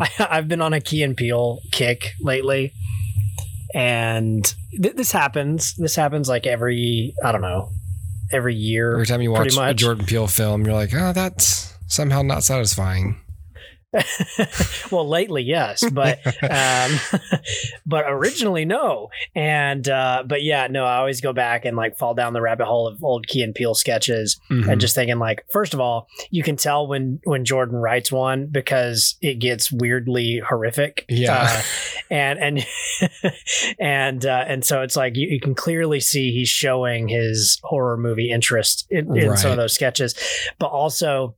I, I've been on a Key and Peele kick lately, and th- this happens. This happens like every I don't know, every year. Every time you watch a. Jordan Peele film, you're like, oh, that's somehow not satisfying. well, lately, yes, but um, but originally, no. And uh, but yeah, no. I always go back and like fall down the rabbit hole of old Key and Peele sketches, Mhm. and just thinking like, first of all, you can tell when when Jordan writes one because it gets weirdly horrific. Yeah. Uh, and and and uh, and so it's like you, you can clearly see he's showing his horror movie interest in, in some of those sketches, but also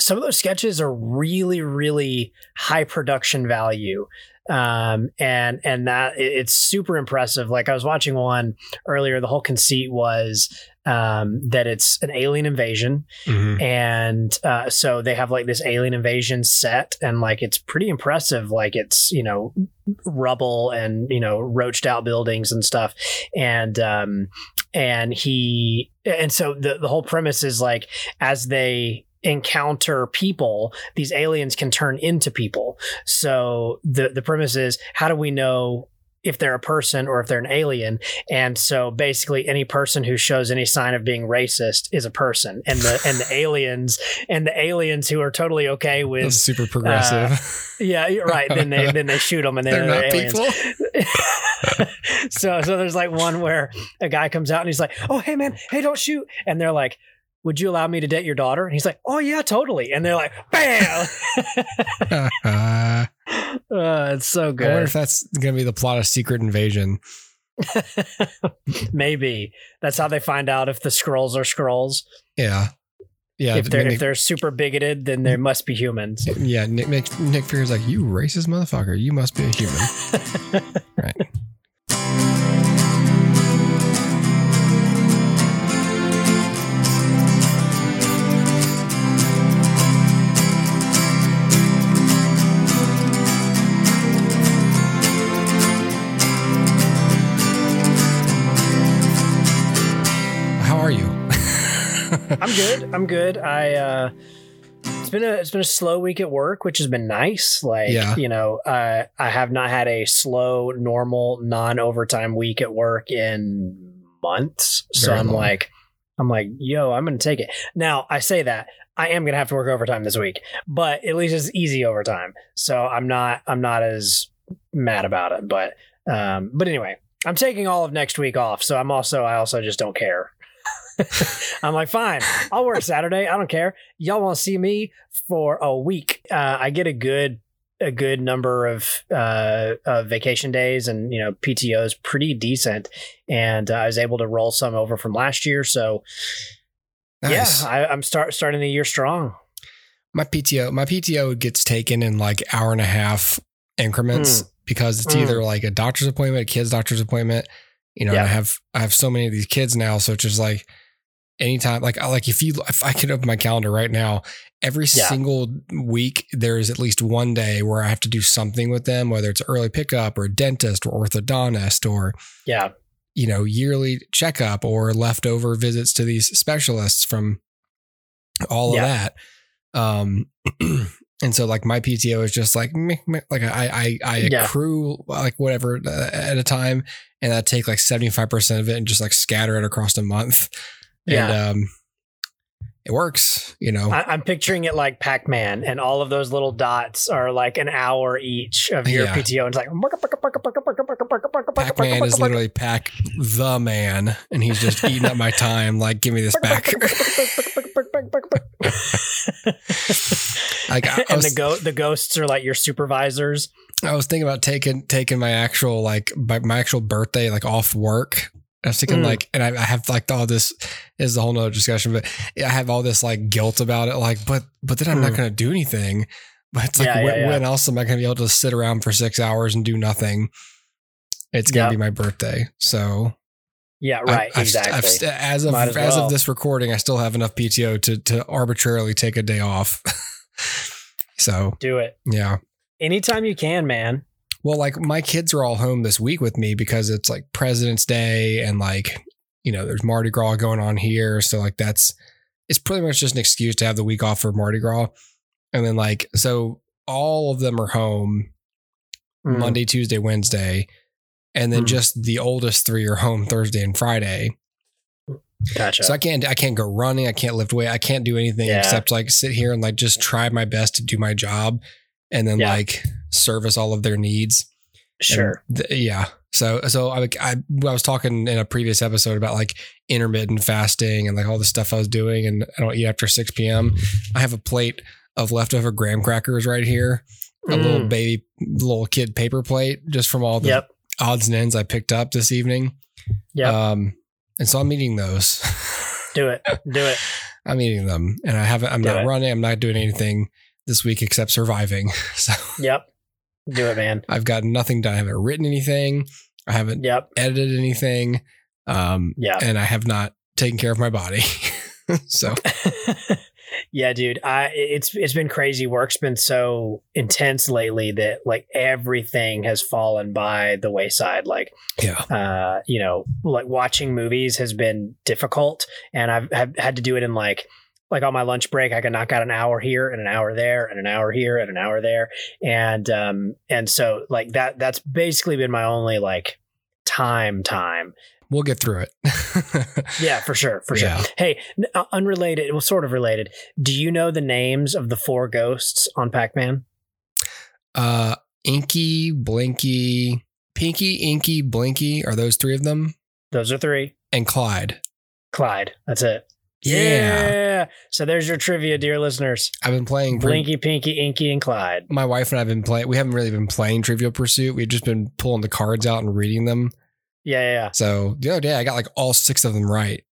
some of those sketches are really really high production value. Um and and that it's super impressive. Like i was watching one earlier the whole conceit was um that it's an alien invasion Mhm. and uh, so they have like this alien invasion set and like it's pretty impressive. Like it's you know rubble and you know roached out buildings and stuff. And um and he and so the, the whole premise is like as they encounter people these aliens can turn into people. So the the premise is how do we know if they're a person or if they're an alien? And so basically any person who shows any sign of being racist is a person. And the and the aliens and the aliens who are totally okay with That's super uh, progressive. yeah right. Then they then they shoot them and then They're they're, not aliens. so so there's like one where a guy comes out and he's like oh hey man. Hey don't shoot. And they're like would you allow me to date your daughter and he's like oh yeah totally and they're like bam Uh, it's so good. I wonder if that's going to be the plot of Secret Invasion. maybe that's how they find out if the Skrulls are Skrulls Yeah. Yeah. if they're if they're super bigoted then there must be humans yeah. Nick, Nick, Nick Fury's like, you racist motherfucker. You must be a human. right. I'm good. I'm good. I uh it's been a it's been a slow week at work, which has been nice. Like Yeah. you know, uh, I have not had a slow, normal, non overtime week at work in months. So Very I'm long. like, I'm like, yo, I'm gonna take it. Now I say that I am gonna have to work overtime this week, but at least it's easy overtime. So I'm not I'm not as mad about it. But um, but anyway, I'm taking all of next week off. So I'm also I also just don't care. I'm like, fine, I'll work Saturday. I don't care. Y'all want to see me for a week? Uh, I get a good a good number of uh, uh, vacation days, and you know PTO is pretty decent. And uh, I was able to roll some over from last year, so Nice. yeah, I, I'm start starting the year strong. my PTO, my PTO gets taken in like hour and a half increments because it's Mm. either like a doctor's appointment, a kid's doctor's appointment. You know, Yeah. I have I have so many of these kids now, so it's just like anytime, like I like if you if I could open my calendar right now, every Yeah. single week there is at least one day where I have to do something with them, whether it's early pickup or dentist or orthodontist or Yeah, you know yearly checkup or leftover visits to these specialists from all Yeah. of that um and so like my pto is just like meh, meh, like i i i Yeah. accrue like whatever uh, at a time and i take like 75% of it and just like scatter it across a month Yeah. and um it works you know I, I'm picturing it like Pac-Man, and all of those little dots are like an hour each of your Yeah. PTO. And it's like pac-man is literally pac the man and he's just eating up my time like give me this back like I, I and the go the ghosts are like your supervisors. I was thinking about taking taking my actual like my, my actual birthday like off work. I was thinking Mm. like, and I, I have like all this is a whole nother discussion, but I have all this like guilt about it. Like, but but then I'm not Mm. going to do anything. But it's like, Yeah, yeah, when, yeah. when else am I going to be able to sit around for six hours and do nothing? It's going to Yep. be my birthday, so Yeah, I- right. I've- exactly. I've as of as as well. of this recording, I still have enough PTO to to arbitrarily take a day off. so Do it yeah. anytime you can, man. Well, like my kids are all home this week with me because it's like President's Day and like, you know, there's Mardi Gras going on here. So like that's it's pretty much just an excuse to have the week off for Mardi Gras. And then like so all of them are home Mm. Monday, Tuesday, Wednesday, and then Mm. just the oldest three are home Thursday and Friday. Gotcha. So I can't I can't go running, I can't lift weight, I can't do anything Yeah. except like sit here and like just try my best to do my job and then Yeah. like service all of their needs. sure. Th- yeah. So so I, I I was talking in a previous episode about like intermittent fasting and like all the stuff I was doing and I don't eat after 6 p.m. I have a plate of leftover graham crackers right here. A little Mm. baby little kid paper plate just from all the Yep. odds and ends I picked up this evening. Yep. Um and so I'm eating those. Do it. Do it. I'm eating them and I haven't I'm Do not it. running, I'm not doing anything this week except surviving. So Yep. Do it, man. I've got nothing done. I haven't written anything. I haven't Yep. edited anything. Um, Yeah. and I have not taken care of my body. so yeah, dude. I it's it's been crazy. Work's been so intense lately that like everything has fallen by the wayside. Like yeah, uh, you know, like watching movies has been difficult, and I've, have had to do it in like like on my lunch break. I can knock out an hour here and an hour there and an hour here and an hour there, and um and so like that that's basically been my only like time time we'll get through it. yeah for sure for sure Yeah. hey uh, unrelated well sort of related do you know the names of the four ghosts on pac-man uh, Inky, Blinky, Pinky, Inky, Blinky are those three of them, those are three and Clyde. clyde that's it Yeah. so there's your trivia dear listeners I've been playing. blinky pinky inky and clyde my wife and I've been playing. We haven't really been playing Trivial Pursuit. We've just been pulling the cards out and reading them. yeah yeah, yeah. So the other day, I got like all six of them right.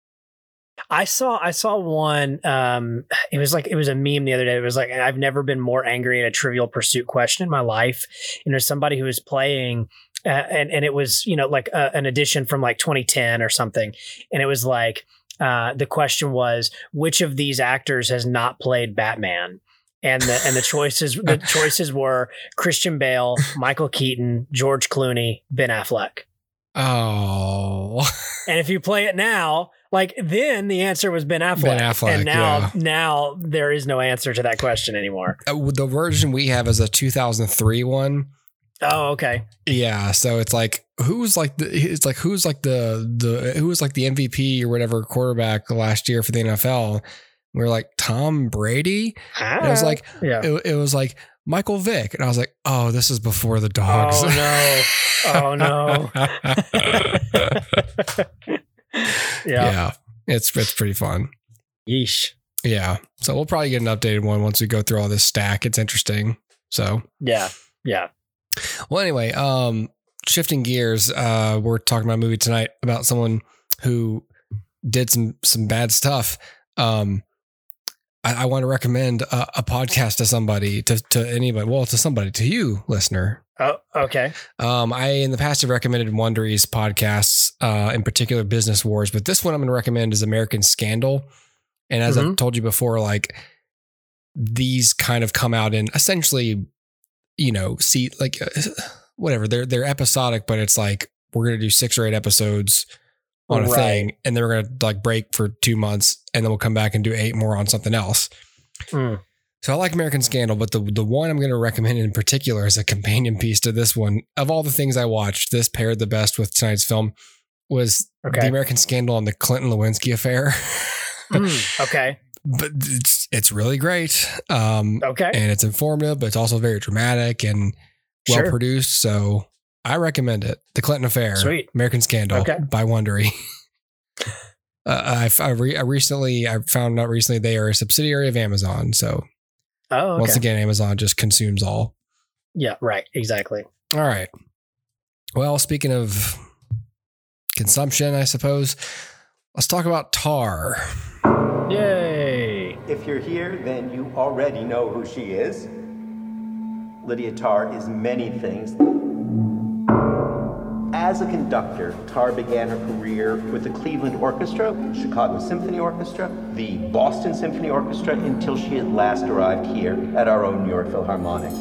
I saw I saw one. Um, it was like it was a meme the other day. It was like I've never been more angry at a Trivial Pursuit question in my life. And there's somebody who was playing, uh, and and it was you know like uh, an edition from like 2010 or something, and it was like uh, the question was which of these actors has not played Batman. And the and the choices the choices were Christian Bale, Michael Keaton, George Clooney, Ben Affleck. Oh, And if you play it now, like then the answer was Ben Affleck. Ben Affleck, and now yeah. now there is no answer to that question anymore. Uh, the version we have is a 2003 one. Oh, okay. Yeah, so it's like who's like the it's like who's like the the who was like the MVP or whatever quarterback last year for the NFL. We were like Tom Brady. And it was like yeah. it, it was like Michael Vick, and I was like, oh, this is before the dogs. Oh no. Oh no. yeah. yeah. it's it's pretty fun. Yeesh. Yeah, so we'll probably get an updated one once we go through all this stack. It's interesting. So Yeah. Yeah. Well, anyway, um, shifting gears, uh, we're talking about a movie tonight about someone who did some some bad stuff. Um, I, I want to recommend a, a podcast to somebody, to to anybody, well, to somebody, to you, listener. Oh, okay. Um, I in the past have recommended Wondery's podcasts, uh, in particular Business Wars, but this one I'm going to recommend is American Scandal. And as I've Mhm. told you before, like these kind of come out in essentially, you know, see like uh, whatever they're they're episodic, but it's like we're going to do six or eight episodes on a Right. thing, and then we're going to like break for two months, and then we'll come back and do eight more on something else. Mm. So I like American Scandal, but the the one I'm going to recommend in particular as a companion piece to this one, of all the things I watched, this paired the best with tonight's film was Okay. the American Scandal on the Clinton Lewinsky affair. Mm. Okay. but it's it's really great, um, Okay. and it's informative, but it's also very dramatic and well Sure. produced. So I recommend it. The Clinton Affair, Sweet. American Scandal Okay. by Wondery. Uh, I, I, re- I recently I found out recently they are a subsidiary of Amazon. So Oh, okay. once again, Amazon just consumes all. yeah. Right. Exactly. All right. Well, speaking of consumption, I suppose, let's talk about tar. Yay. If you're here, then you already know who she is. Lydia Tarr is many things. As a conductor, Tarr began her career with the Cleveland Orchestra, Chicago Symphony Orchestra, the Boston Symphony Orchestra, until she at last arrived here at our own New York Philharmonic.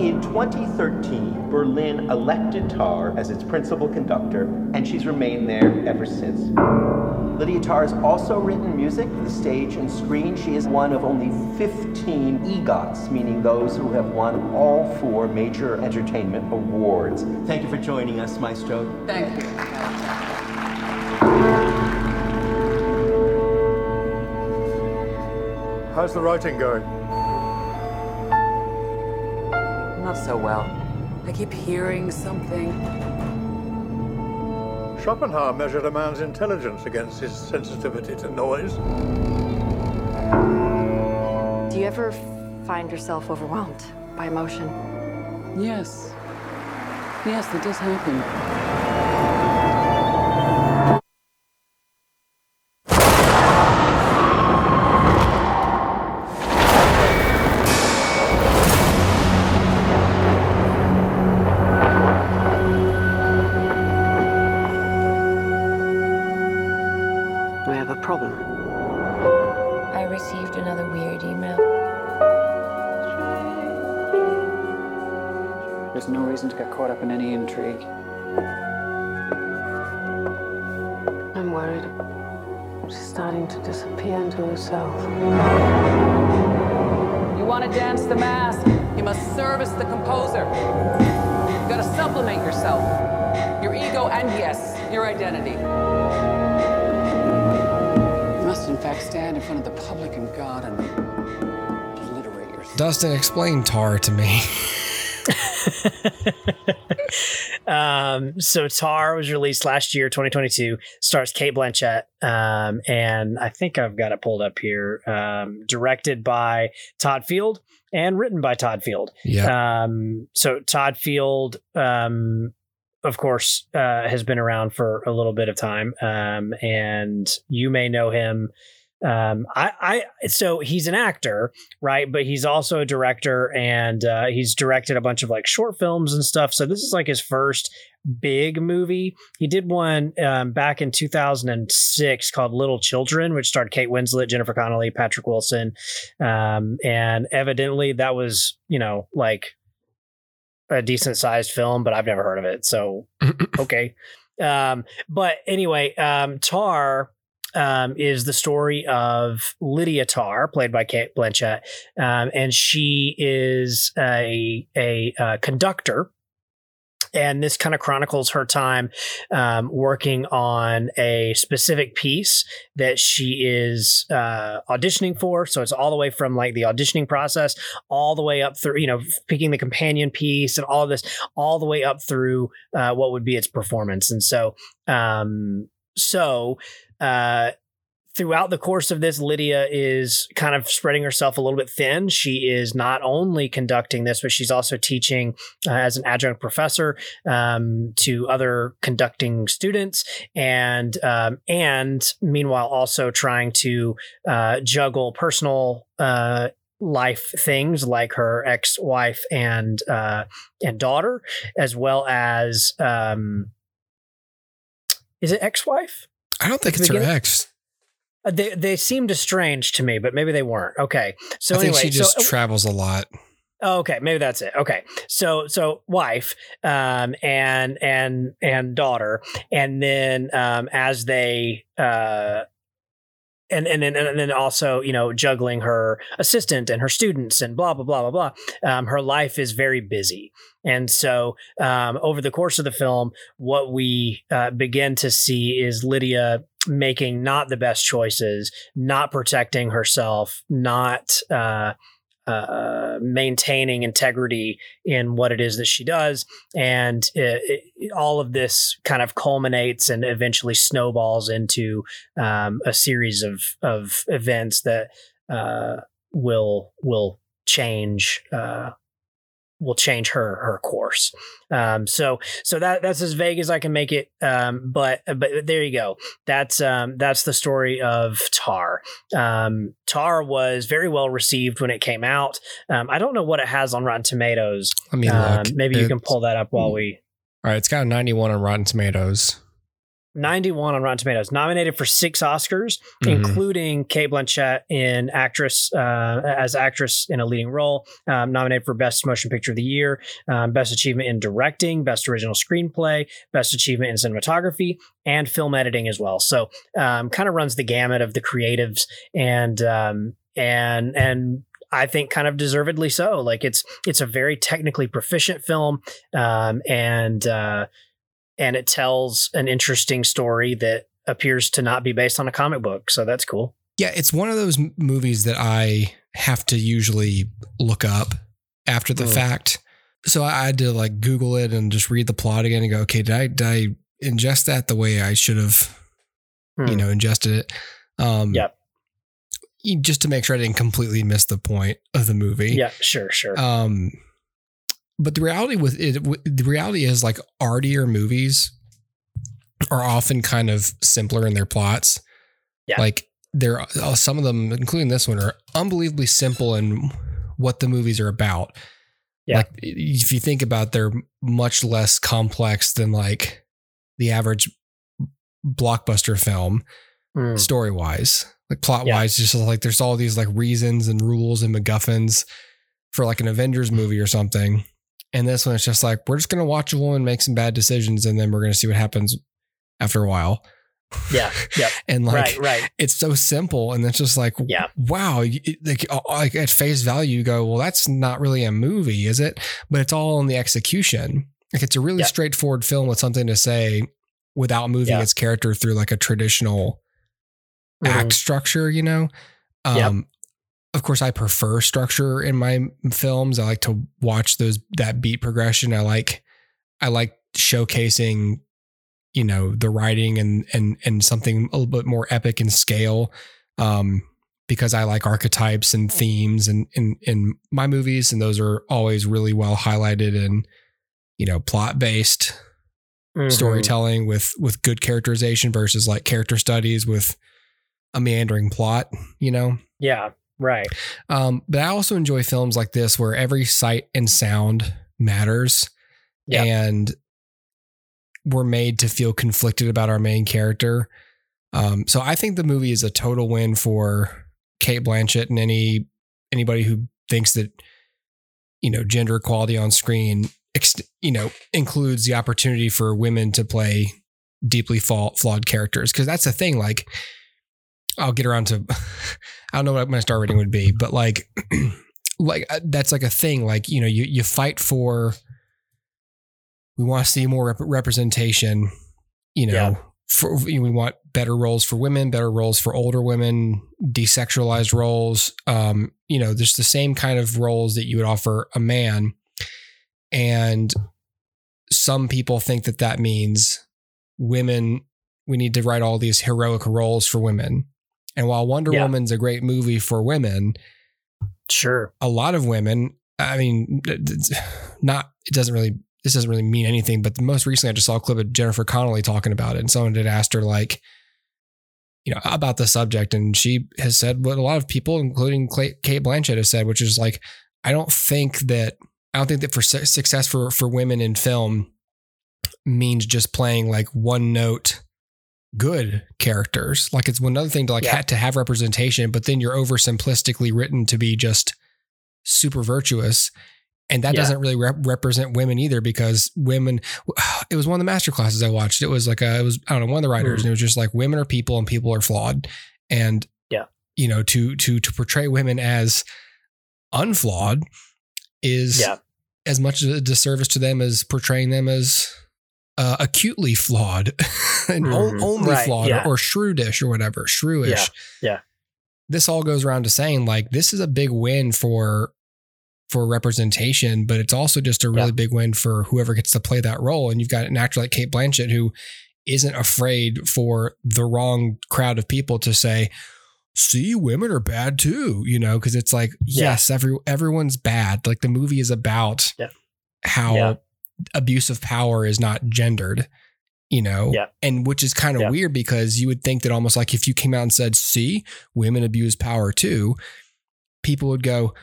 In 2013, Berlin elected Tarr as its principal conductor, and she's remained there ever since. Lydia Tarr has also written music for the stage and screen. She is one of only 15 EGOTs, meaning those who have won all four major entertainment awards. Thank you for joining us, Maestro. Thank you. How's the writing going? Not so well. I keep hearing something. Schopenhauer measured a man's intelligence against his sensitivity to noise. Do you ever find yourself overwhelmed by emotion? Yes. Yes, it does happen. Explain Tar to me. um, so Tar was released last year, 2022. Stars Cate Blanchett, um, and I think I've got it pulled up here. Um, directed by Todd Field and written by Todd Field. yeah. Um, so Todd Field, um, of course, uh, has been around for a little bit of time, um, and you may know him. Um, I, I, so he's an actor, right? But he's also a director, and uh, he's directed a bunch of like short films and stuff. So this is like his first big movie. He did one um, back in 2006 called Little Children, which starred Kate Winslet, Jennifer Connelly, Patrick Wilson, um, and evidently that was you know like a decent sized film, but I've never heard of it. So okay. Um, but anyway, um, Tar um, is the story of Lydia Tarr, played by Cate Blanchett, um, and she is a a uh, conductor. And this kind of chronicles her time um, working on a specific piece that she is uh, auditioning for. So it's all the way from like the auditioning process, all the way up through, you know, picking the companion piece and all this, all the way up through uh, what would be its performance. And so, um, so uh, throughout the course of this, Lydia is kind of spreading herself a little bit thin. She is not only conducting this, but she's also teaching uh, as an adjunct professor um, to other conducting students, and um, and meanwhile also trying to uh, juggle personal. Uh, life things like her ex-wife and uh and daughter as well as um is it ex-wife I don't think it's her ex. Uh, They they seemed estranged to me, but maybe they weren't. Okay, so I think anyway, she just so, travels a lot. oh, okay, maybe that's it. Okay, so so wife, um, and and and daughter, and then um, as they uh. And and then and then also you know juggling her assistant and her students and blah blah blah blah blah. Um, her life is very busy, and so um, over the course of the film, what we uh, begin to see is Lydia making not the best choices, not protecting herself, not uh, uh, maintaining integrity in what it is that she does. And it, it, all of this kind of culminates and eventually snowballs into um, a series of, of events that uh, will will change uh, will change her her course. Um, so so that that's as vague as I can make it. Um, but but there you go. That's um, that's the story of Tar. Um, Tar was very well received when it came out. Um, I don't know what it has on Rotten Tomatoes. Let me Um, look. maybe you can pull that up while we. All right, it's got a 91 on Rotten Tomatoes. 91 on Rotten Tomatoes, nominated for six Oscars, Mhm. including Cate Blanchett in actress uh, as actress in a leading role, um, nominated for Best Motion Picture of the Year, um, Best Achievement in Directing, Best Original Screenplay, Best Achievement in Cinematography, and Film Editing as well. So, um, kind of runs the gamut of the creatives and um, and and I think kind of deservedly so. Like it's it's a very technically proficient film, um, and uh, and it tells an interesting story that appears to not be based on a comic book. So that's cool. Yeah, it's one of those m- movies that I have to usually look up after the Mm. fact. So I had to like Google it and just read the plot again and go, okay, did I did I ingest that the way I should have, you Hmm. know, ingested it? Um, Yep. Just to make sure I didn't completely miss the point of the movie. Yeah, sure, sure. Um, but the reality with it, the reality is like artier movies are often kind of simpler in their plots. Yeah. Like there, are some of them, including this one, are unbelievably simple in what the movies are about. Yeah. Like if you think about, it, they're much less complex than like the average blockbuster film Hmm. story wise, like plot Yeah. wise, just like there's all these like reasons and rules and MacGuffins for like an Avengers movie or something. And this one, it's just like, we're just going to watch a woman make some bad decisions and then we're going to see what happens after a while. Yeah, yep. and like, right, right. it's so simple. And it's just like, Yeah. wow, like, like at face value, you go, well, that's not really a movie, is it? But it's all in the execution. Like it's a really Yeah. straightforward film with something to say without moving Yeah. its character through like a traditional Mhm. act structure, you know? Um, Yep. Of course, I prefer structure in my films. I like to watch those that beat progression. I like, I like showcasing, you know, the writing and and and something a little bit more epic in scale. Um, because I like archetypes and themes and in in my movies, and those are always really well highlighted and you know plot based Mhm. storytelling with with good characterization versus like character studies with a meandering plot, you know. Yeah, right. Um, but I also enjoy films like this where every sight and sound matters, Yeah. and we're made to feel conflicted about our main character. Um, so I think the movie is a total win for Cate Blanchett and any anybody who thinks that you know gender equality on screen, you know, includes the opportunity for women to play deeply flawed characters because that's the thing. Like, I'll get around to. I don't know what my star rating would be, but like, like uh, that's like a thing. Like you know, you you fight for. We want to see more rep- representation. You know, Yeah. for we want better roles for women, better roles for older women, desexualized roles. Um, you know, there's the same kind of roles that you would offer a man, and some people think that that means women. We need to write all these heroic roles for women. And while Wonder Yeah. Woman's a great movie for women, Sure. a lot of women, I mean, not, it doesn't really, this doesn't really mean anything. But most recently, I just saw a clip of Jennifer Connelly talking about it. And someone had asked her, like, you know, about the subject. And she has said what a lot of people, including Cate Blanchett, has said, which is like, I don't think that, I don't think that for su- success for, for women in film means just playing like one note good characters. Like it's one other thing to like Yeah. ha- to have representation, but then you're oversimplistically written to be just super virtuous. And that Yeah. doesn't really rep- represent women either because women, it was one of the master classes I watched. It was like, a, it was, I don't know, one of the writers Mm. and it was just like women are people and people are flawed. And, Yeah. you know, to, to, to portray women as unflawed is Yeah. as much a disservice to them as portraying them as uh, acutely flawed and o- Mhm. only Right, flawed yeah. or, or shrewdish or whatever, shrewish. Yeah, yeah. This all goes around to saying like this is a big win for for representation, but it's also just a really Yeah. big win for whoever gets to play that role. And you've got an actor like Cate Blanchett who isn't afraid for the wrong crowd of people to say, see women are bad too you know because it's like Yeah. yes every everyone's bad like the movie is about Yeah. how Yeah. Abuse of power is not gendered you know Yeah. and which is kind of Yeah. weird because you would think that almost like if you came out and said see women abuse power too people would go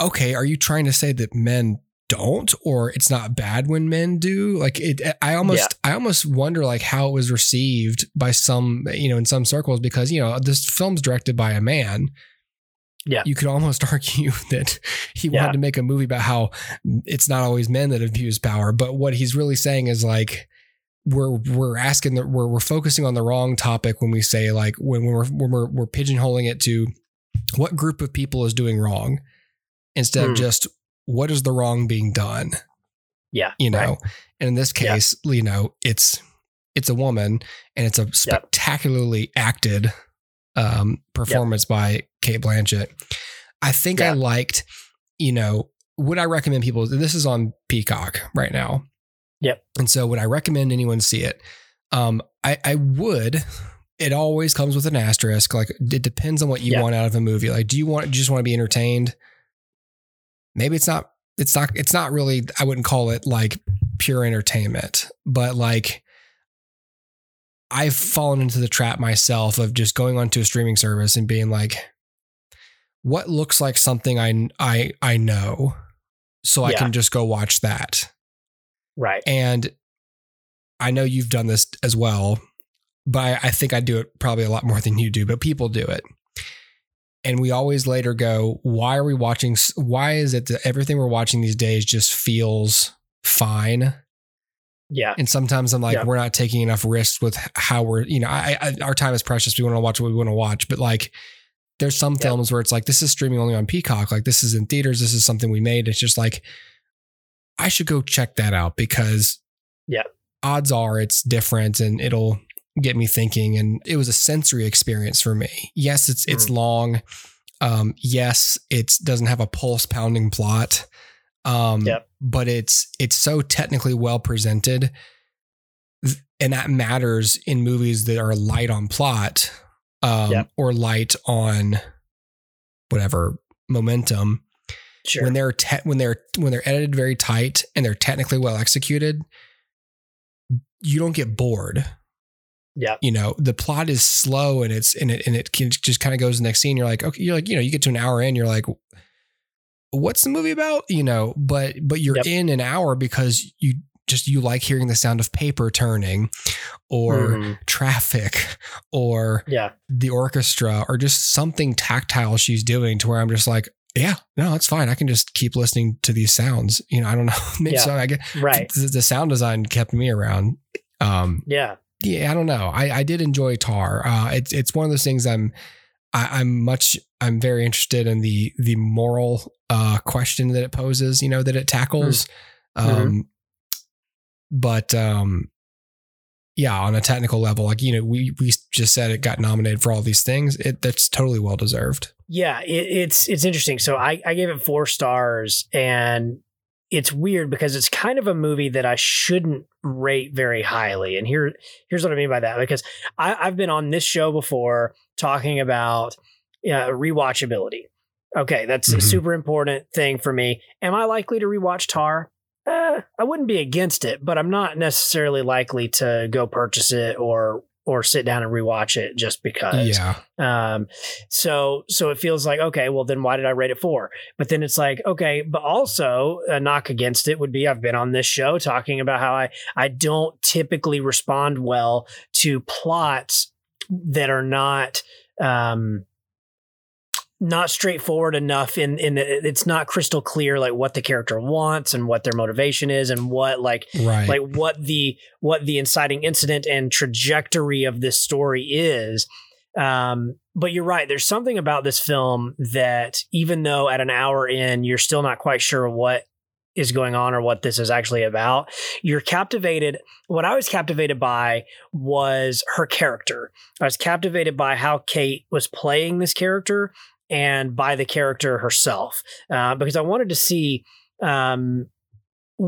okay are you trying to say that men don't or it's not bad when men do like it eh, i almost i almost wonder like how it was received by some you know in some circles because you know this film's directed by a man Yeah. you could almost argue that he Yeah. wanted to make a movie about how it's not always men that abuse power but what he's really saying is like we're we're asking that we're we're focusing on the wrong topic when we say like when we're when we're, we're pigeonholing it to what group of people is doing wrong instead Hmm. of just what is the wrong being done Yeah. you know right. and in this Yeah. case you know it's it's a woman and it's a spectacularly acted um performance by cate blanchett. I think i liked you know would i recommend people this is on peacock right now. Yep. and so would i recommend anyone see it? Um i i would it always comes with an asterisk like it depends on what you Yeah. want out of a movie. Like do you want do you just want to be entertained? Maybe it's not it's not it's not really i wouldn't call it like pure entertainment but like i've fallen into the trap myself of just going onto a streaming service and being like what looks like something i i i know so i Yeah. can just go watch that Right. and i know you've done this as well but I, I think i do it probably a lot more than you do but people do it and we always later go why are we watching why is it that everything we're watching these days just feels fine Yeah. and sometimes i'm like Yeah. we're not taking enough risks with how we're you know I, I our time is precious we want to watch what we want to watch but like there's some Yeah. films where it's like this is streaming only on peacock like this is in theaters this is something we made it's just like i should go check that out because Yeah. odds are it's different and it'll get me thinking and it was a sensory experience for me yes it's it's Mm. long um yes it doesn't have a pulse pounding plot um Yep. but it's it's so technically well presented and that matters in movies that are light on plot um Yep. or light on whatever momentum Sure. when they're te- when they're when they're edited very tight and they're technically well executed you don't get bored yeah. you know the plot is slow and it's and it and it can just kind of goes to the next scene you're like okay you're like you know you get to an hour in you're like what's the movie about you know but but you're Yep. in an hour because you just you like hearing the sound of paper turning or Mhm. traffic or Yeah. the orchestra or just something tactile she's doing to where I'm just like yeah no it's fine I can just keep listening to these sounds you know I don't know maybe Yeah. so I get Right. the, the sound design kept me around um Yeah. yeah, I don't know. I, I did enjoy Tar. Uh, it's it's one of those things I'm I, I'm much I'm very interested in the the moral uh, question that it poses. You know that it tackles. Um, but um, yeah, on a technical level, like you know, we we just said it got nominated for all these things. It that's totally well deserved. Yeah, it, it's it's interesting. So I, I gave it four stars, and it's weird because it's kind of a movie that I shouldn't rate very highly. And here here's what I mean by that because I, I've been on this show before talking about uh, rewatchability. Okay, that's a Mhm. super important thing for me. Am I likely to rewatch Tar? Uh, I wouldn't be against it, but I'm not necessarily likely to go purchase it or or sit down and rewatch it just because. Yeah, Um, so so it feels like okay, well then why did I rate it four? But then it's like okay, but also a knock against it would be I've been on this show talking about how I I don't typically respond well to plots that are not um not straightforward enough in in the, it's not crystal clear like what the character wants and what their motivation is and what like right. like what the what the inciting incident and trajectory of this story is. Um but you're right. There's something about this film that even though at an hour in you're still not quite sure what is going on or what this is actually about you're captivated. What i was captivated by was her character. I was captivated by how cate was playing this character and by the character herself uh, because i wanted to see um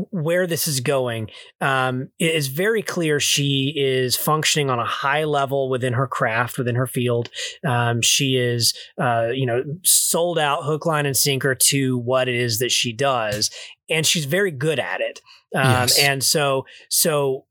where this is going. Um, it is very clear she is functioning on a high level within her craft, within her field. Um, she is, uh, you know, sold out hook, line, and sinker to what it is that she does, and she's very good at it. Um, Yes. And so, so.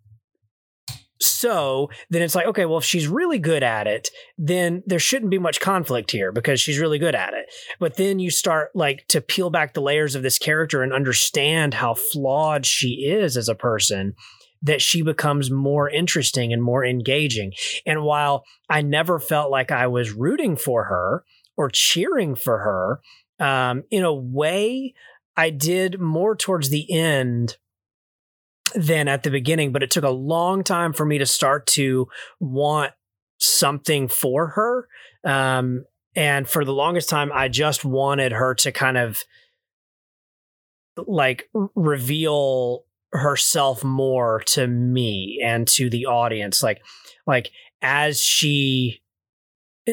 So then it's like, okay, well, if she's really good at it, then there shouldn't be much conflict here because she's really good at it. But then you start like to peel back the layers of this character and understand how flawed she is as a person that she becomes more interesting and more engaging. And while I never felt like I was rooting for her or cheering for her, um, in a way, I did more towards the end than at the beginning, but it took a long time for me to start to want something for her. Um, and for the longest time, I just wanted her to kind of like reveal herself more to me and to the audience. Like, like as she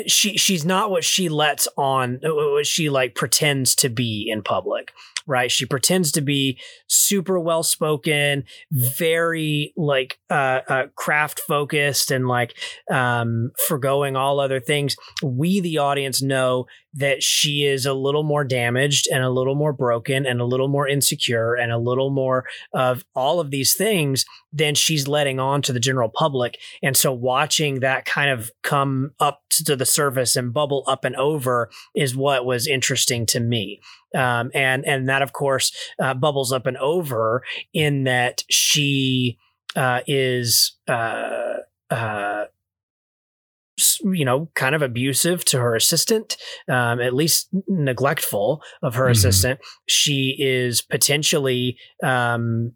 she she's not what she lets on what she like pretends to be in public right? She pretends to be super well spoken very like uh, uh craft focused and like um foregoing all other things. We the audience know that she is a little more damaged and a little more broken and a little more insecure and a little more of all of these things than she's letting on to the general public. And so watching that kind of come up to the surface and bubble up and over is what was interesting to me. Um, and and that of course uh, bubbles up and over in that she uh, is uh, you know, kind of abusive to her assistant, um, at least neglectful of her mm-hmm. assistant. She is potentially um,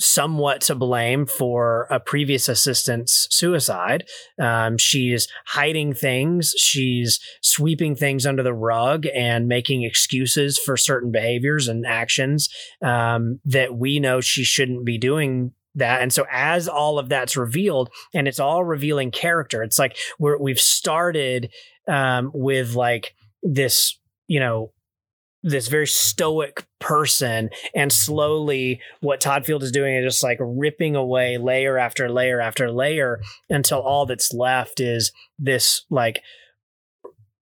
somewhat to blame for a previous assistant's suicide. Um, she's hiding things. She's sweeping things under the rug and making excuses for certain behaviors and actions um, that we know she shouldn't be doing that. And so as all of that's revealed and it's all revealing character, it's like we're, we've started um, with like this, you know, this very stoic person and slowly what Todd Field is doing is just like ripping away layer after layer after layer until all that's left is this like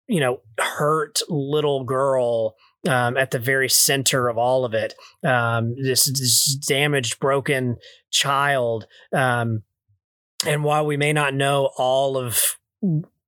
you know hurt little girl um, at the very center of all of it. Um, this, this, damaged, broken child. Um, and while we may not know all of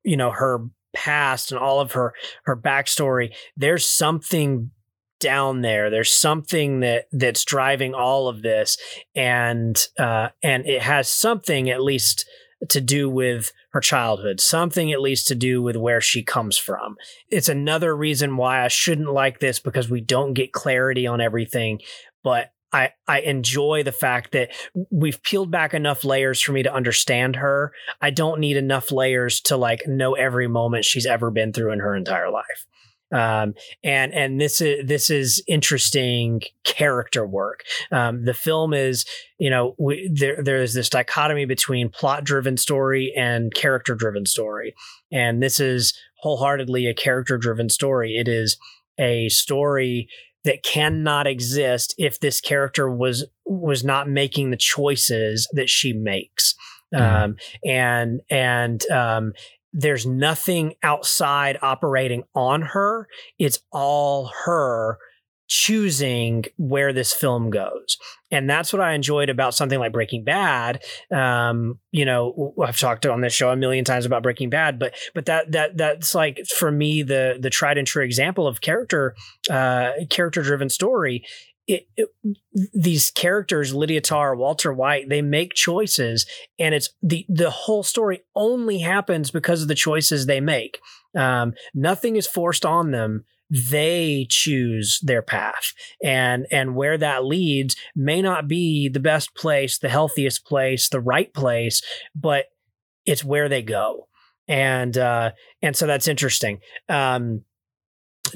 you know her past and all of her her backstory, there's something down there. There's something that that's driving all of this, and uh, and it has something at least to do with her childhood, something at least to do with where she comes from. It's another reason why I shouldn't like this because we don't get clarity on everything, but I, I enjoy the fact that we've peeled back enough layers for me to understand her. I don't need enough layers to like know every moment she's ever been through in her entire life um, and and this is this is interesting character work. Um, the film is you know we, there there is this dichotomy between plot driven story and character driven story, and this is wholeheartedly a character driven story. It is a story that cannot exist if this character was was not making the choices that she makes. Mm. Um, and and um, there's nothing outside operating on her. It's all her choosing where this film goes. And that's what I enjoyed about something like Breaking Bad. Um, you know, I've talked on this show a million times about Breaking Bad, but but that that that's like for me the the tried and true example of character uh character driven story it, it, these characters, Lydia Tarr, Walter White, they make choices, and it's the the whole story only happens because of the choices they make. Um, nothing is forced on them. They choose their path, and and where that leads may not be the best place, the healthiest place, the right place, but it's where they go, and uh, and so that's interesting. Um,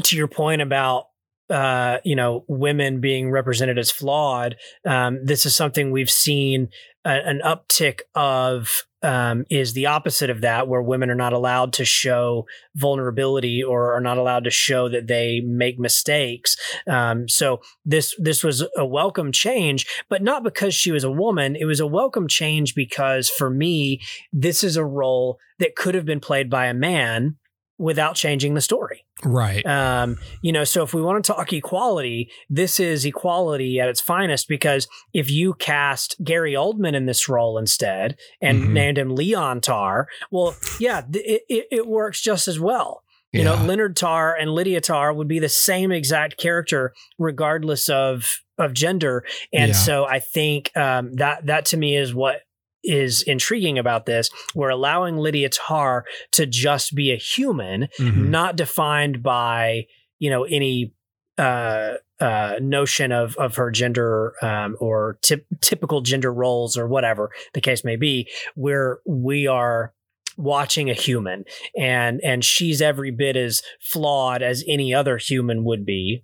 to your point about uh, you know, women being represented as flawed. Um, this is something we've seen a, an uptick of. Um, is the opposite of that, where women are not allowed to show vulnerability or are not allowed to show that they make mistakes. Um, so this this was a welcome change, but not because she was a woman. It was a welcome change because for me, this is a role that could have been played by a man without changing the story. Right. Um, you know, so if we want to talk equality, this is equality at its finest because if you cast Gary Oldman in this role instead and Mhm. named him Leon Tar, well, yeah, it, it, it works just as well. You know, Leonard Tar and Lydia Tar would be the same exact character regardless of of gender, and Yeah. so I think um, that that to me is what is intriguing about this. We're allowing Lydia Tar to just be a human, Mhm. not defined by you know any uh, uh, notion of of her gender um, or typ- typical gender roles or whatever the case may be. Where we are watching a human and and she's every bit as flawed as any other human would be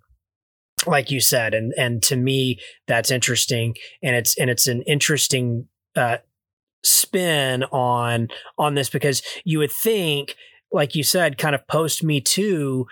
like you said and and to me that's interesting and it's and it's an interesting uh spin on on this because you would think like you said kind of post me too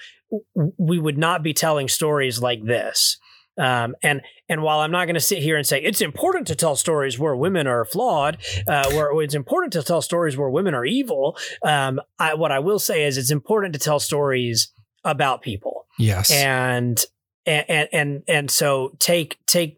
we would not be telling stories like this um, and and while I'm not going to sit here and say it's important to tell stories where women are flawed, uh, where it's important to tell stories where women are evil, um, I, what I will say is it's important to tell stories about people Yes. and and and and so take take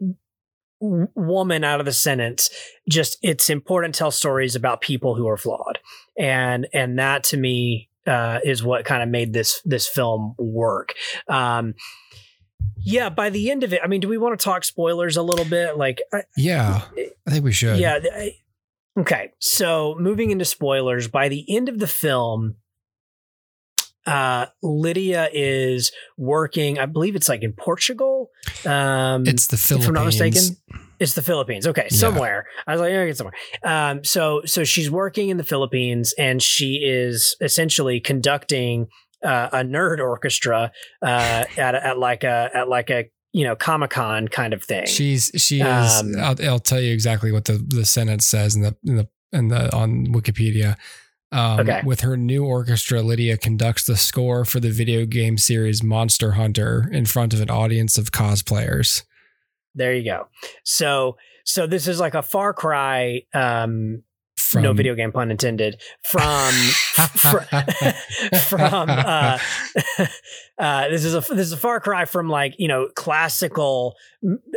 woman out of the sentence just it's important to tell stories about people who are flawed and and that to me uh, is what kind of made this this film work um yeah by the end of it i mean do we want to talk spoilers a little bit like I, yeah. I think we should. yeah. I- Okay. So moving into spoilers, by the end of the film, uh, Lydia is working, I believe it's like in Portugal. Um, It's the Philippines. if I'm not mistaken. It's the Philippines. Okay, somewhere. I was like, yeah, it's somewhere. Um, so so she's working in the Philippines and she is essentially conducting uh, a nerd orchestra uh, at at like a at like a you know Comic Con kind of thing. She's she is. Um, I'll, I'll tell you exactly what the the sentence says in the in the in the on Wikipedia. Um, Okay. With her new orchestra, Lydia conducts the score for the video game series Monster Hunter in front of an audience of cosplayers. There you go. So so this is like a far cry um From no video game pun intended from fr- from uh, uh this is a this is a far cry from like you know classical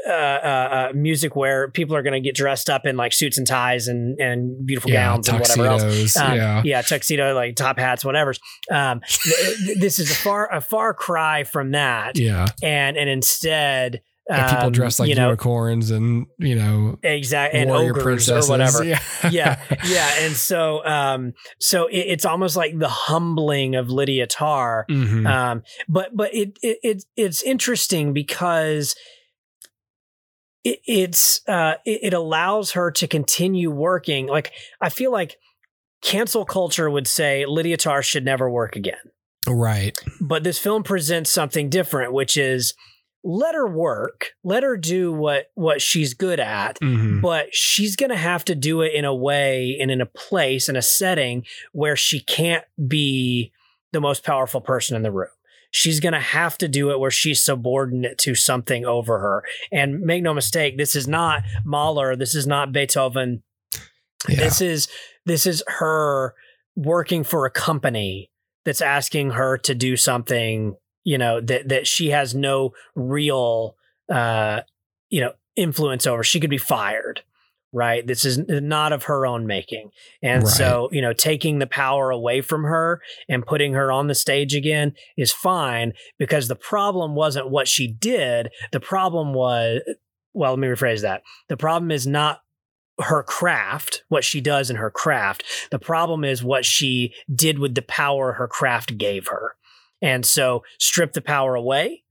uh, uh, uh music where people are going to get dressed up in like suits and ties and and beautiful yeah, gowns and whatever else um, yeah. yeah, tuxedo, like top hats, whatever. Um, th- this is a far a far cry from that, Yeah. and and instead, And people um, dressed like you know, unicorns and you know exactly, and warrior ogres princesses or whatever. Yeah. yeah, yeah, and so um, so it, it's almost like the humbling of Lydia Tar. Mhm. Um, but but it, it it it's interesting because it, it's uh it, it allows her to continue working. Like I feel like cancel culture would say Lydia Tar should never work again. right. But this film presents something different, which is let her work, let her do what what she's good at, Mhm. but she's going to have to do it in a way and in a place in a setting where she can't be the most powerful person in the room. She's going to have to do it where she's subordinate to something over her. And make no mistake, this is not Mahler, this is not Beethoven. Yeah. This is this is her working for a company that's asking her to do something, you know, that that she has no real uh, you know, influence over. She could be fired. Right. This is not of her own making. And Right. so, you know, taking the power away from her and putting her on the stage again is fine because the problem wasn't what she did. The problem was, well, let me rephrase that. The problem is not her craft, what she does in her craft. The problem is what she did with the power her craft gave her. And so strip the power away,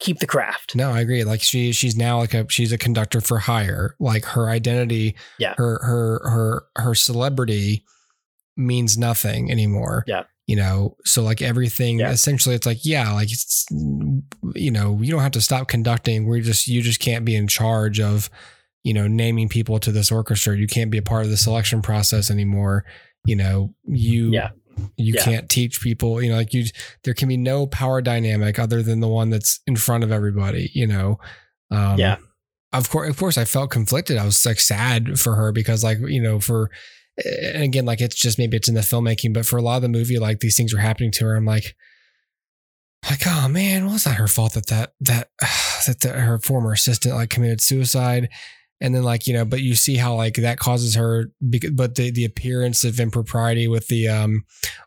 keep the craft. No, I agree. Like she she's now like a she's a conductor for hire. Like her identity, Yeah. her her her her celebrity means nothing anymore. Yeah. You know, so like everything Yeah. essentially it's like, yeah, like it's you know, you don't have to stop conducting. We're just you just can't be in charge of, you know, naming people to this orchestra. You can't be a part of the selection process anymore. You know, you Yeah. You Yeah. can't teach people, you know, like you there can be no power dynamic other than the one that's in front of everybody, you know. Um Yeah. Of course of course I felt conflicted. I was like sad for her because like, you know, for and again, like it's just maybe it's in the filmmaking, but for a lot of the movie, like these things were happening to her. I'm like, like, oh man, well, it's not her fault that that that that the, her former assistant like committed suicide, and then like you know, but you see how like that causes her, but the the appearance of impropriety with the um,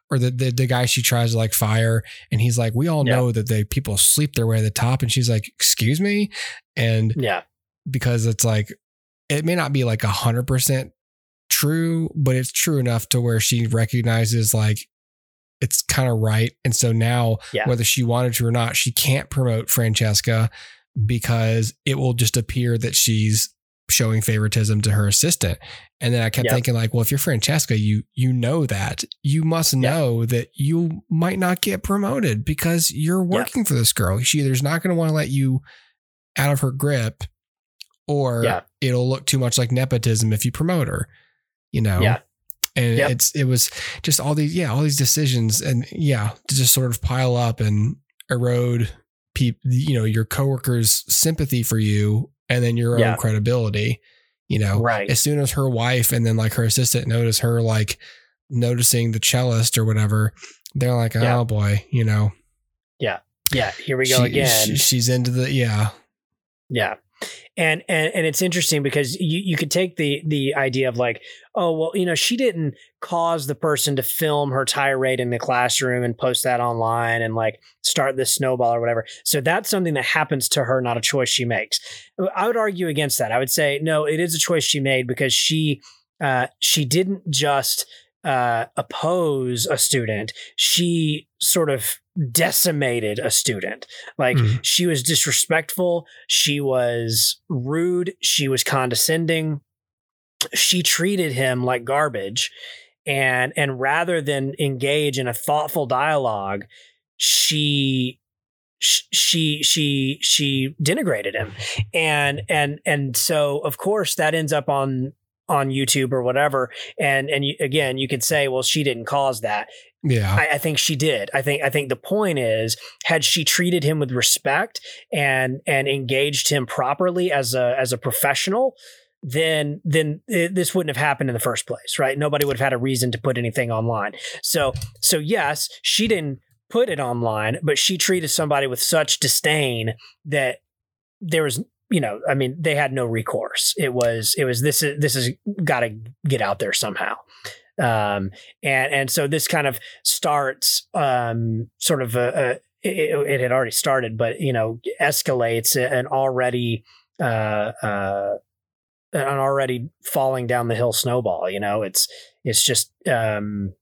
or the the, the guy she tries to like fire, and he's like, we all Yeah. know that the people sleep their way to the top, and she's like, excuse me, and Yeah. because it's like it may not be like a hundred percent true, but it's true enough to where she recognizes like it's kind of right. And so now, Yeah. whether she wanted to or not, she can't promote Francesca because it will just appear that she's showing favoritism to her assistant. And then I kept Yep. thinking, like, well, if you're Francesca, you you know that. You must know that you might not get promoted because you're working for this girl. She either's not going to want to let you out of her grip or it'll look too much like nepotism if you promote her. You know? Yeah. And Yep. it's it was just all these yeah all these decisions and yeah to just sort of pile up and erode peop you know your coworkers sympathy for you and then your Yeah. own credibility you know Right. as soon as her wife and then like her assistant notice her like noticing the cellist or whatever they're like oh Yeah. boy you know Yeah. Yeah. Here we go she- again. she- she's into the yeah Yeah. And, and and it's interesting because you, you could take the the idea of like, oh well, you know, she didn't cause the person to film her tirade in the classroom and post that online and like start this snowball or whatever. So that's something that happens to her, not a choice she makes. I would argue against that. I would say no, it is a choice she made because she uh, she didn't just uh, oppose a student. She sort of decimated a student. Like Mhm. she was disrespectful. She was rude. She was condescending. She treated him like garbage. And and rather than engage in a thoughtful dialogue, she she she she denigrated him and and and so of course that ends up on on YouTube or whatever and and you, again you could say well she didn't cause that yeah I, I think she did. I think I think the point is, had she treated him with respect and and engaged him properly as a as a professional, then then it, this wouldn't have happened in the first place, right? Nobody would have had a reason to put anything online. So so yes, she didn't put it online, but she treated somebody with such disdain that there was you know i mean they had no recourse. It was it was this is this has got to get out there somehow. Um and and so this kind of starts um sort of a, a it, it had already started but you know escalates an already uh uh an already falling down the hill snowball you know? It's it's just um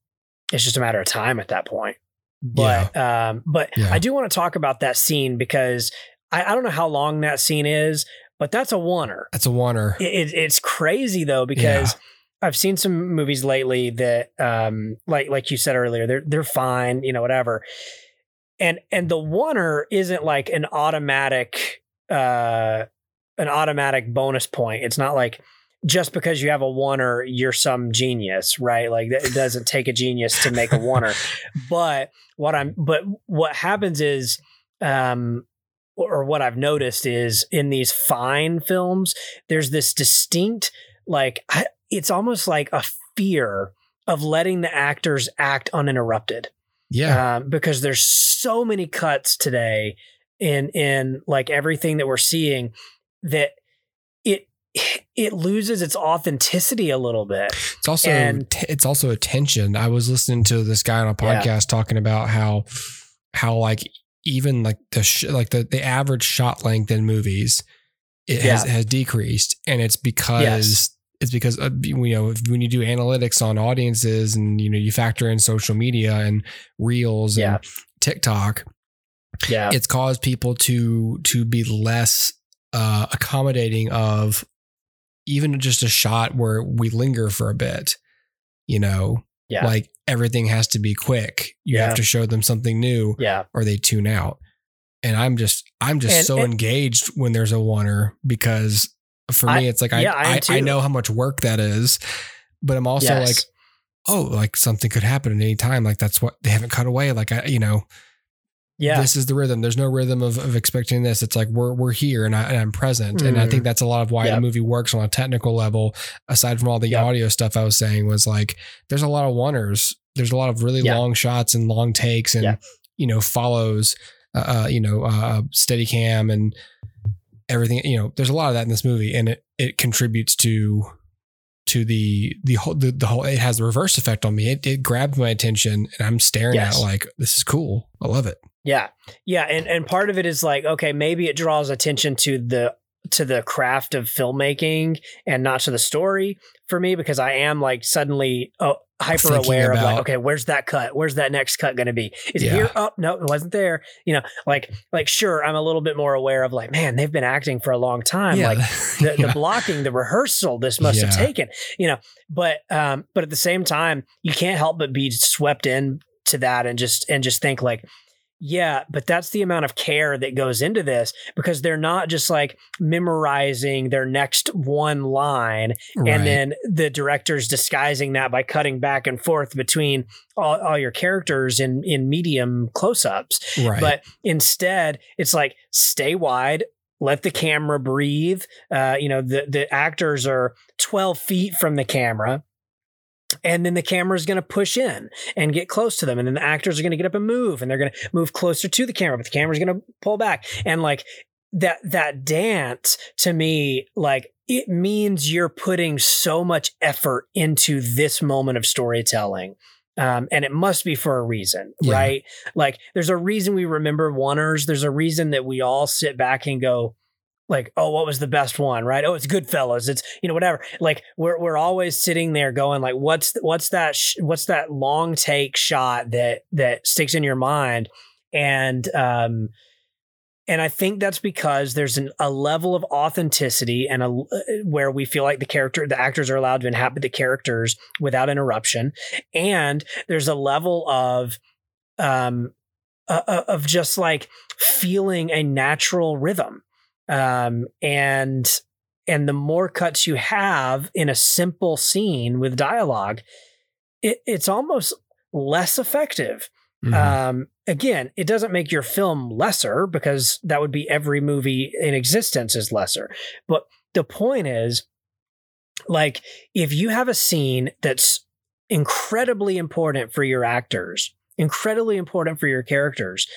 it's just a matter of time at that point. But um but Yeah. i do want to talk about that scene because I, I don't know how long that scene is but that's a oneer that's a oneer it, it, it's crazy though because I've seen some movies lately that, um, like like you said earlier, they're they're fine, you know, whatever. And and the oneer isn't like an automatic, uh, an automatic bonus point. It's not like just because you have a oneer, you're some genius, right? Like it doesn't take a genius to make a oneer. but what I'm, but what happens is, um, or what I've noticed is in these fine films, there's this distinct, like, I, it's almost like a fear of letting the actors act uninterrupted. yeah Um, because there's so many cuts today in in like everything that we're seeing that it it loses its authenticity a little bit. It's also And- it's also attention. I was listening to this guy on a Yeah. podcast talking about how how like even like the sh- like the the average shot length in movies it has Yeah. has decreased, and it's because Yes. it's because uh, you know when you do analytics on audiences and you know you factor in social media and reels Yeah. and TikTok, Yeah. it's caused people to to be less uh accommodating of even just a shot where we linger for a bit you know Yeah. like everything has to be quick you Yeah. have to show them something new yeah. or they tune out and i'm just i'm just And- so and- engaged when there's a oneer because for I- me it's like I, yeah, I I, I know how much work that is but i'm also Yes. like oh like something could happen at any time like that's what they haven't cut away like i you know Yeah. this is the rhythm. There's no rhythm of, of expecting this. It's like we're we're here and, I, and I'm present. And I think that's a lot of why Yep. the movie works on a technical level. Aside from all the Yep. audio stuff I was saying, was like there's a lot of oneers. There's a lot of really long shots and long takes and you know follows. Uh, uh, you know, uh, Steadicam and everything. You know, there's a lot of that in this movie, and it it contributes to to the the whole the, the whole. It has the reverse effect on me. It it grabbed my attention, and I'm staring Yes. at it like this is cool. I love it. Yeah. Yeah. And and part of it is like, okay, maybe it draws attention to the to the craft of filmmaking and not to the story for me because I am like suddenly oh, hyper aware of like, okay, where's that cut? Where's that next cut going to be? Is it Yeah. here? Oh, no, it wasn't there. You know, like like sure, I'm a little bit more aware of like, man, they've been acting for a long time. Like the, Yeah. the blocking, the rehearsal this must have taken, you know. But um, but at the same time, you can't help but be swept in to that and just and just think like, yeah, but that's the amount of care that goes into this because they're not just like memorizing their next one line Right. and then the director's disguising that by cutting back and forth between all, all your characters in in medium close-ups right. but instead it's like stay wide let the camera breathe uh, you know the the actors are 12 feet from the camera and then the camera is going to push in and get close to them and then the actors are going to get up and move and they're going to move closer to the camera but the camera's going to pull back. And like that that dance to me like it means you're putting so much effort into this moment of storytelling. Um, and it must be for a reason Yeah. right? Like there's a reason we remember oneers there's a reason that we all sit back and go like oh what was the best one? Right? Oh it's goodfellas. It's you know whatever. Like we're we're always sitting there going like what's what's that sh- what's that long take shot that that sticks in your mind? And um and I think that's because there's an, a level of authenticity and a where we feel like the character, the actors are allowed to inhabit the characters without interruption, and there's a level of, um, uh, uh, of just like feeling a natural rhythm, um, and and the more cuts you have in a simple scene with dialogue, it, it's almost less effective. Mhm. Um, again, it doesn't make your film lesser because that would be every movie in existence is lesser. But the point is, like, if you have a scene that's incredibly important for your actors, incredibly important for your characters,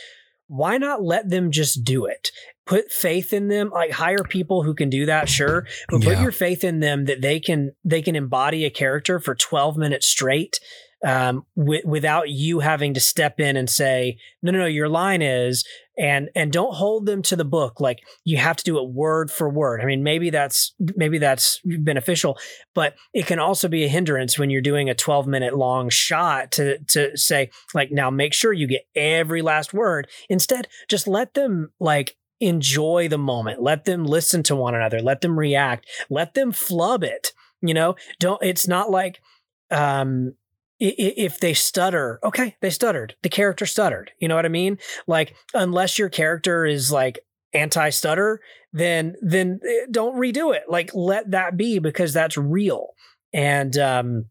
why not let them just do it? Put faith in them, like hire people who can do that, sure, but put your faith in them that they can they can embody a character for 12 minutes straight um, wi- without you having to step in and say, no, no, no, your line is, and and don't hold them to the book. Like you have to do it word for word. I mean, maybe that's maybe that's beneficial, but it can also be a hindrance when you're doing a 12 minute long shot to to say like, now make sure you get every last word. Instead, just let them like enjoy the moment. Let them listen to one another. Let them react. Let them flub it. You know, don't. It's not like um if they stutter, okay, they stuttered. The character stuttered. You know what I mean? Like unless your character is like anti-stutter, then then eh, don't redo it. Like let that be because that's real. And um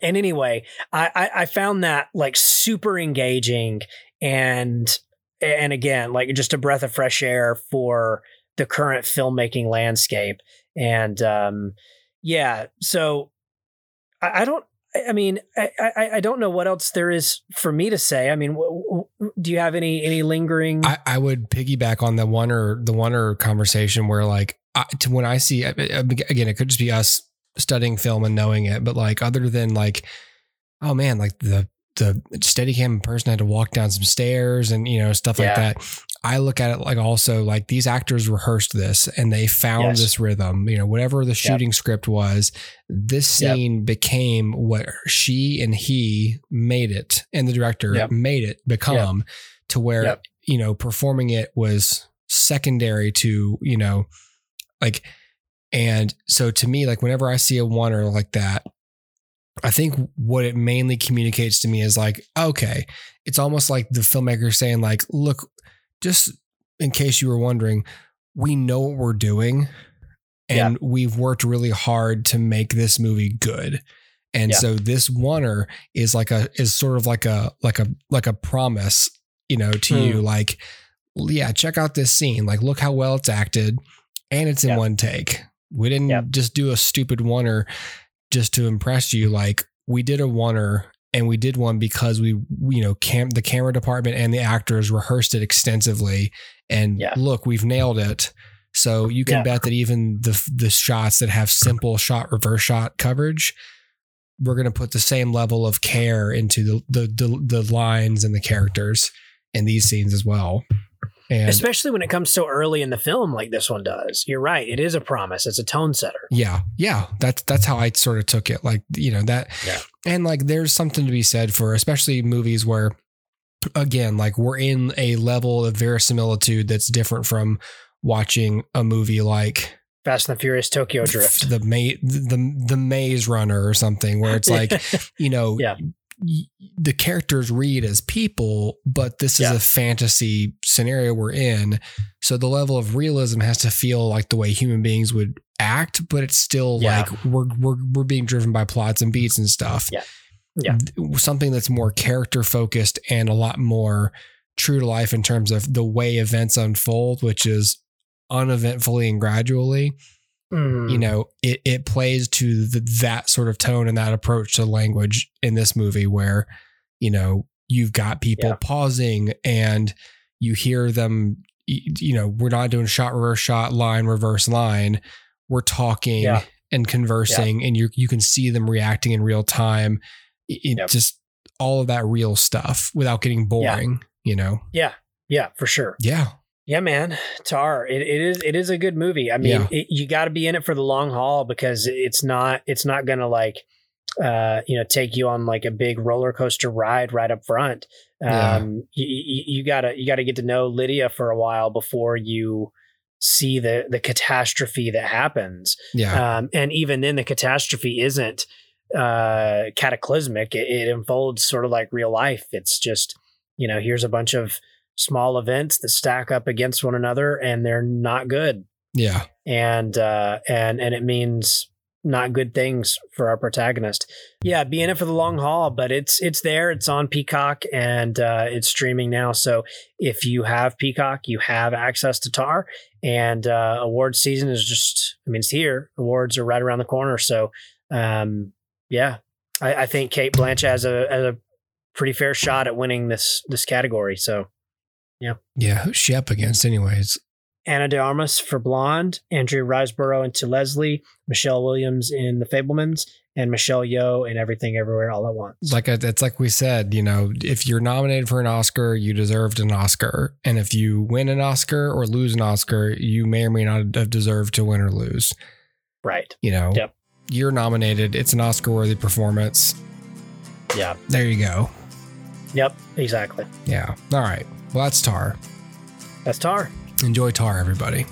and anyway, I I, I found that like super engaging and and again like just a breath of fresh air for the current filmmaking landscape. And um yeah, so I, I don't. I- mean, I, I I don't know what else there is for me to say. I mean, w- w- do you have any any lingering? I, I would piggyback on the oneer the oneer conversation where like I, to when I see again, it could just be us studying film and knowing it, but like other than like, oh man, like the the Steadicam person had to walk down some stairs and you know stuff like that. I look at it like also like these actors rehearsed this and they found Yes. this rhythm. You know, whatever the shooting script was, this Yep. scene became what she and he made it, and the director Yep. made it become to where Yep. you know performing it was secondary to you know like and so to me like whenever i see a oneer like that i think what it mainly communicates to me is like okay it's almost like the filmmaker saying like look just in case you were wondering we know what we're doing and we've worked really hard to make this movie good and Yeah. so this oneer is like a is sort of like a like a like a promise you know, to Hmm. you like, yeah, check out this scene. Like, look how well it's acted, and it's in Yep. one take. We didn't just do a stupid oneer just to impress you. Like, we did a oneer. And we did one because we, we, you know, cam the camera department and the actors rehearsed it extensively. And Yeah. look, we've nailed it. So you can Yeah. bet that even the the shots that have simple shot reverse shot coverage, we're going to put the same level of care into the, the the the lines and the characters in these scenes as well. And Especially when it comes so early in the film, like this one does. You're right. It is a promise. It's a tone setter. yeah, yeah, that's that's how I sort of took it. Like you know that, Yeah. and like there's something to be said for especially movies where, again, like we're in a level of verisimilitude that's different from watching a movie like Fast and the Furious Tokyo Drift. the May the the Maze Runner or something where it's like you know Yeah. The characters read as people but this is Yeah. a fantasy scenario we're in so the level of realism has to feel like the way human beings would act but it's still Yeah. like we're we're we're being driven by plots and beats and stuff Yeah. Yeah. Something that's more character focused and a lot more true to life in terms of the way events unfold which is uneventfully and gradually Mm. you know it it plays to the, that sort of tone and that approach to language in this movie where you know you've got people Yeah. pausing and you hear them you know we're not doing shot reverse shot line reverse line we're talking Yeah. and conversing and you you can see them reacting in real time it, it Yep. just all of that real stuff without getting boring you know Yeah. Yeah, for sure. yeah Yeah, man, Tar. It, it is it is a good movie. I mean, Yeah. it, you got to be in it for the long haul because it's not it's not gonna like uh you know take you on like a big roller coaster ride right up front. Um, you, you, you gotta you gotta get to know Lydia for a while before you see the the catastrophe that happens. yeah Um, and even then, the catastrophe isn't uh, cataclysmic. It, it unfolds sort of like real life. It's just, you know, here's a bunch of small events that stack up against one another, and they're not good. yeah And uh, and and it means not good things for our protagonist. Yeah, be in it for the long haul, but it's it's there. It's on Peacock and uh, it's streaming now. So if you have Peacock, you have access to Tar. And uh, awards season is just, I mean, it's here. Awards are right around the corner. So um, yeah, I, I think Cate Blanchett has a, has a pretty fair shot at winning this this category. So yeah Yeah. who's she up against anyways Ana de Armas for Blonde, Andrea Riseborough in To Leslie, Michelle Williams in The Fabelmans, and Michelle Yeoh in Everything Everywhere All at Once. like it's like we said, you know, if you're nominated for an Oscar, you deserved an Oscar, and if you win an Oscar or lose an Oscar, you may or may not have deserved to win or lose. right. You know, Yep. you're nominated. It's an Oscar-worthy performance. Yeah. There you go. Yep. Exactly. Yeah. All right. Well, that's Tar. That's Tar. Enjoy Tar, everybody.